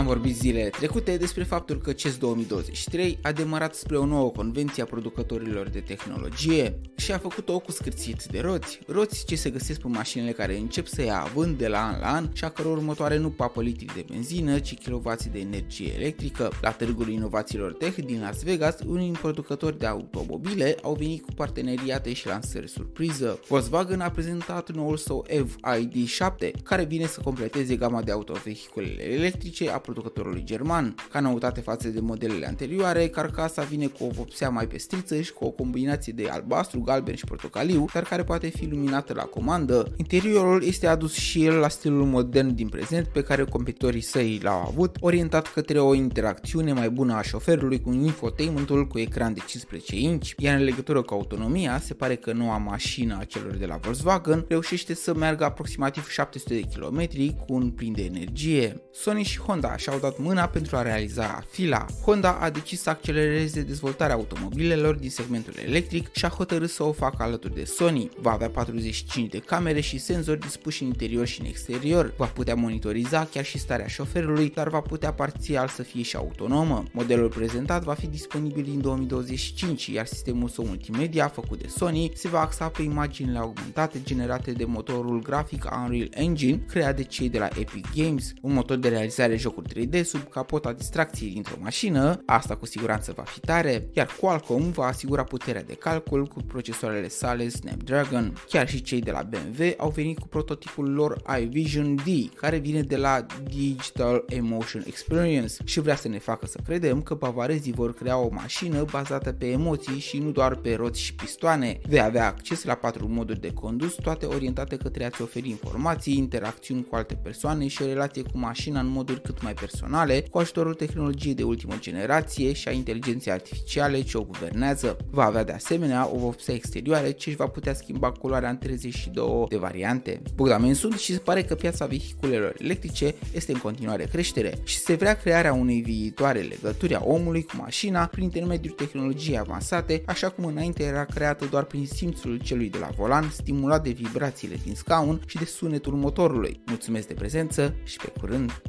Am vorbit zilele trecute despre faptul că CES 2023 a demarat spre o nouă convenție a producătorilor de tehnologie și a făcut-o cu scârțit de roți, roți ce se găsesc pe mașinile care încep să ia având de la an la an și a căror următoare nu papă litri de benzină, ci kilovați de energie electrică. La Târgul Inovațiilor Tech din Las Vegas, unii producători de automobile au venit cu parteneriate și lansări surpriză. Volkswagen a prezentat noul său EV ID7, care vine să completeze gama de autovehiculele electrice a producătorului german. Ca noutate față de modelele anterioare, carcasa vine cu o vopsea mai pestriță și cu o combinație de albastru, galben și portocaliu, dar care poate fi luminată la comandă. Interiorul este adus și el la stilul modern din prezent pe care competitorii săi l-au avut, orientat către o interacțiune mai bună a șoferului cu infotainmentul cu ecran de 15 inch, iar în legătură cu autonomia, se pare că noua mașină a celor de la Volkswagen reușește să meargă aproximativ 700 de km cu un plin de energie. Sony și Honda și-au dat mâna pentru a realiza fila. Honda a decis să accelereze dezvoltarea automobilelor din segmentul electric și a hotărât să o facă alături de Sony. Va avea 45 de camere și senzori dispuși în interior și în exterior. Va putea monitoriza chiar și starea șoferului, dar va putea parțial să fie și autonomă. Modelul prezentat va fi disponibil în 2025, iar sistemul său multimedia făcut de Sony se va axa pe imaginile augmentate generate de motorul grafic Unreal Engine creat de cei de la Epic Games, un motor de realizare jocuri 3D sub capota distracției dintr-o mașină, asta cu siguranță va fi tare, iar Qualcomm va asigura puterea de calcul cu procesoarele sale Snapdragon. Chiar și cei de la BMW au venit cu prototipul lor iVision D, care vine de la Digital Emotion Experience și vrea să ne facă să credem că bavarezii vor crea o mașină bazată pe emoții și nu doar pe roți și pistoane. Vei avea acces la patru moduri de condus, toate orientate către a-ți oferi informații, interacțiuni cu alte persoane și o relație cu mașina în moduri cât mai personale, cu ajutorul tehnologiei de ultimă generație și a inteligenței artificiale ce o guvernează. Va avea de asemenea o vopsea exterioară ce își va putea schimba culoarea în 32 de variante. Bogdamen sunt și se pare că piața vehiculelor electrice este în continuare creștere și se vrea crearea unei viitoare legături a omului cu mașina prin intermediul tehnologiei avansate, așa cum înainte era creată doar prin simțul celui de la volan, stimulat de vibrațiile din scaun și de sunetul motorului. Mulțumesc de prezență și pe curând!